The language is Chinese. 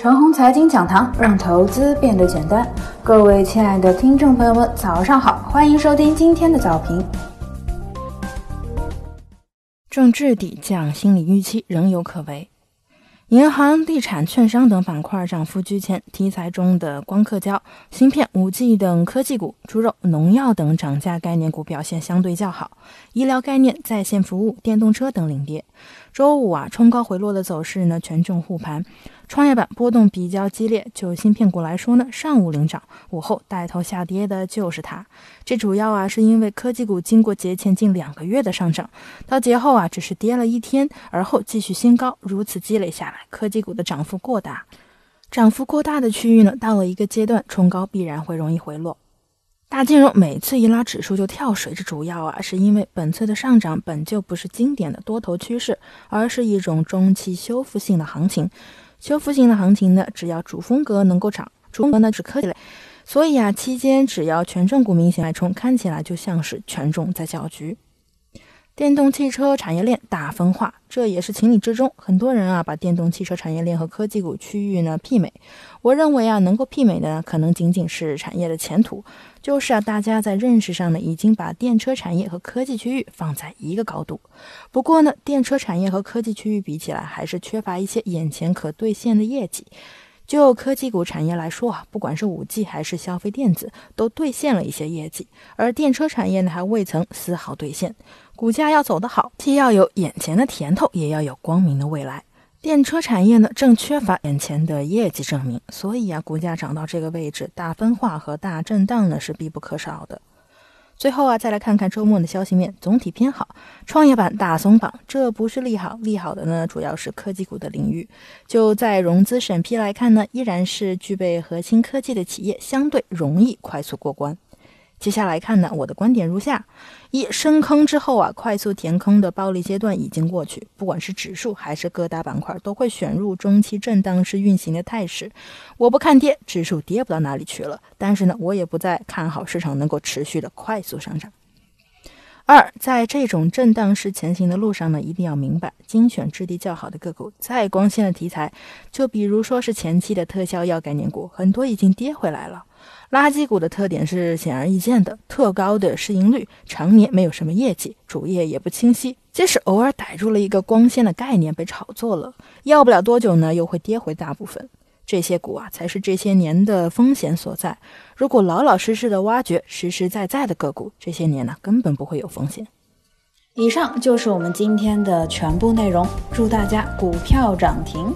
陈红财经讲堂，让投资变得简单。各位亲爱的听众朋友们，早上好，欢迎收听今天的早评。政治抵降心理预期仍有可为。银行、地产、券商等板块涨幅居前，题材中的光刻胶、芯片、五 G 等科技股、猪肉、农药等涨价概念股表现相对较好，医疗概念、在线服务、电动车等领跌。周五啊，冲高回落的走势呢，权重护盘。创业板波动比较激烈，就芯片股来说呢，上午领涨，午后带头下跌的就是它。这主要啊是因为科技股经过节前近两个月的上涨，到节后啊只是跌了一天，而后继续新高，如此积累下来，科技股的涨幅过大。涨幅过大的区域呢，到了一个阶段，冲高必然会容易回落。大金融每次一拉指数就跳水，这主要啊是因为本次的上涨本就不是经典的多头趋势，而是一种中期修复性的行情。修复性的行情呢，只要主风格能够涨，主风格呢是科技类，所以啊，期间只要权重股明显脉冲，看起来就像是权重在搅局。电动汽车产业链大分化，这也是情理之中。很多人啊，把电动汽车产业链和科技股区域呢媲美。我认为啊，能够媲美的可能仅仅是产业的前途，就是啊，大家在认识上呢，已经把电车产业和科技区域放在一个高度。不过呢，电车产业和科技区域比起来，还是缺乏一些眼前可兑现的业绩。就科技股产业来说啊，不管是五 G 还是消费电子，都兑现了一些业绩，而电车产业呢，还未曾丝毫兑现。股价要走得好，既要有眼前的甜头，也要有光明的未来。电车产业呢，正缺乏眼前的业绩证明，所以啊，股价涨到这个位置，大分化和大震荡呢是必不可少的。最后啊，再来看看周末的消息面，总体偏好。创业板大松绑，这不是利好，利好的呢主要是科技股的领域。就在融资审批来看呢，依然是具备核心科技的企业相对容易快速过关。接下来看呢，我的观点如下：一深坑之后啊，快速填坑的暴力阶段已经过去，不管是指数还是各大板块，都会选入中期震荡式运行的态势。我不看跌，指数跌不到哪里去了，但是呢，我也不再看好市场能够持续的快速上涨。二，在这种震荡式前行的路上呢，一定要明白，精选质地较好的个股，再光鲜的题材，就比如说是前期的特效药概念股，很多已经跌回来了。垃圾股的特点是显而易见的，特高的市盈率，常年没有什么业绩，主业也不清晰，即使偶尔逮住了一个光鲜的概念被炒作了，要不了多久呢，又会跌回大部分。这些股啊，才是这些年的风险所在。如果老老实实的挖掘实实在在的个股，这些年呢，根本不会有风险。以上就是我们今天的全部内容，祝大家股票涨停。